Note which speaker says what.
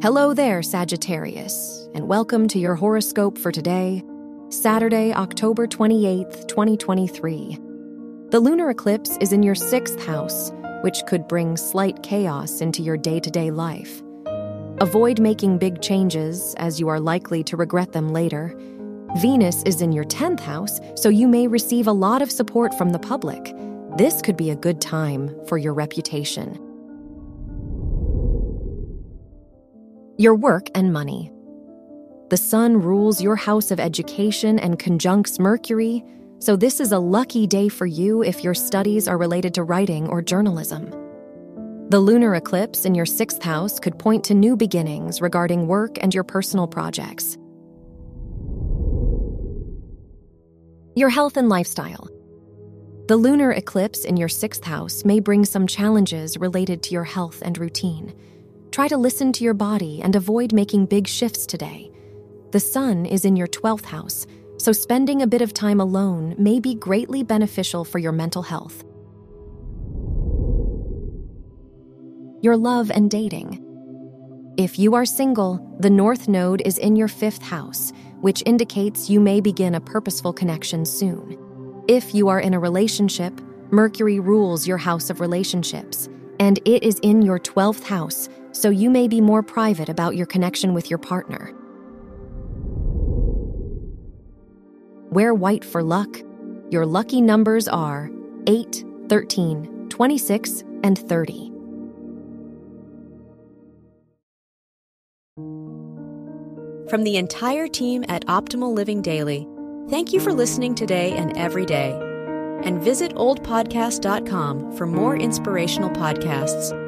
Speaker 1: Hello there, Sagittarius, and welcome to your horoscope for today, Saturday, October 28th, 2023. The lunar eclipse is in your sixth house, which could bring slight chaos into your day to day life. Avoid making big changes, as you are likely to regret them later. Venus is in your 10th house, so you may receive a lot of support from the public. This could be a good time for your reputation. Your work and money. The sun rules your house of education and conjuncts Mercury, so this is a lucky day for you if your studies are related to writing or journalism. The lunar eclipse in your sixth house could point to new beginnings regarding work and your personal projects. Your health and lifestyle. The lunar eclipse in your sixth house may bring some challenges related to your health and routine. Try to listen to your body and avoid making big shifts today. The sun is in your 12th house, so spending a bit of time alone may be greatly beneficial for your mental health. Your love and dating. If you are single, the North Node is in your fifth house, which indicates you may begin a purposeful connection soon. If you are in a relationship, Mercury rules your house of relationships, and it is in your 12th house, so you may be more private about your connection with your partner. Wear white for luck. Your lucky numbers are 8, 13, 26, and 30.
Speaker 2: From the entire team at Optimal Living Daily, thank you for listening today and every day. And visit oldpodcast.com for more inspirational podcasts.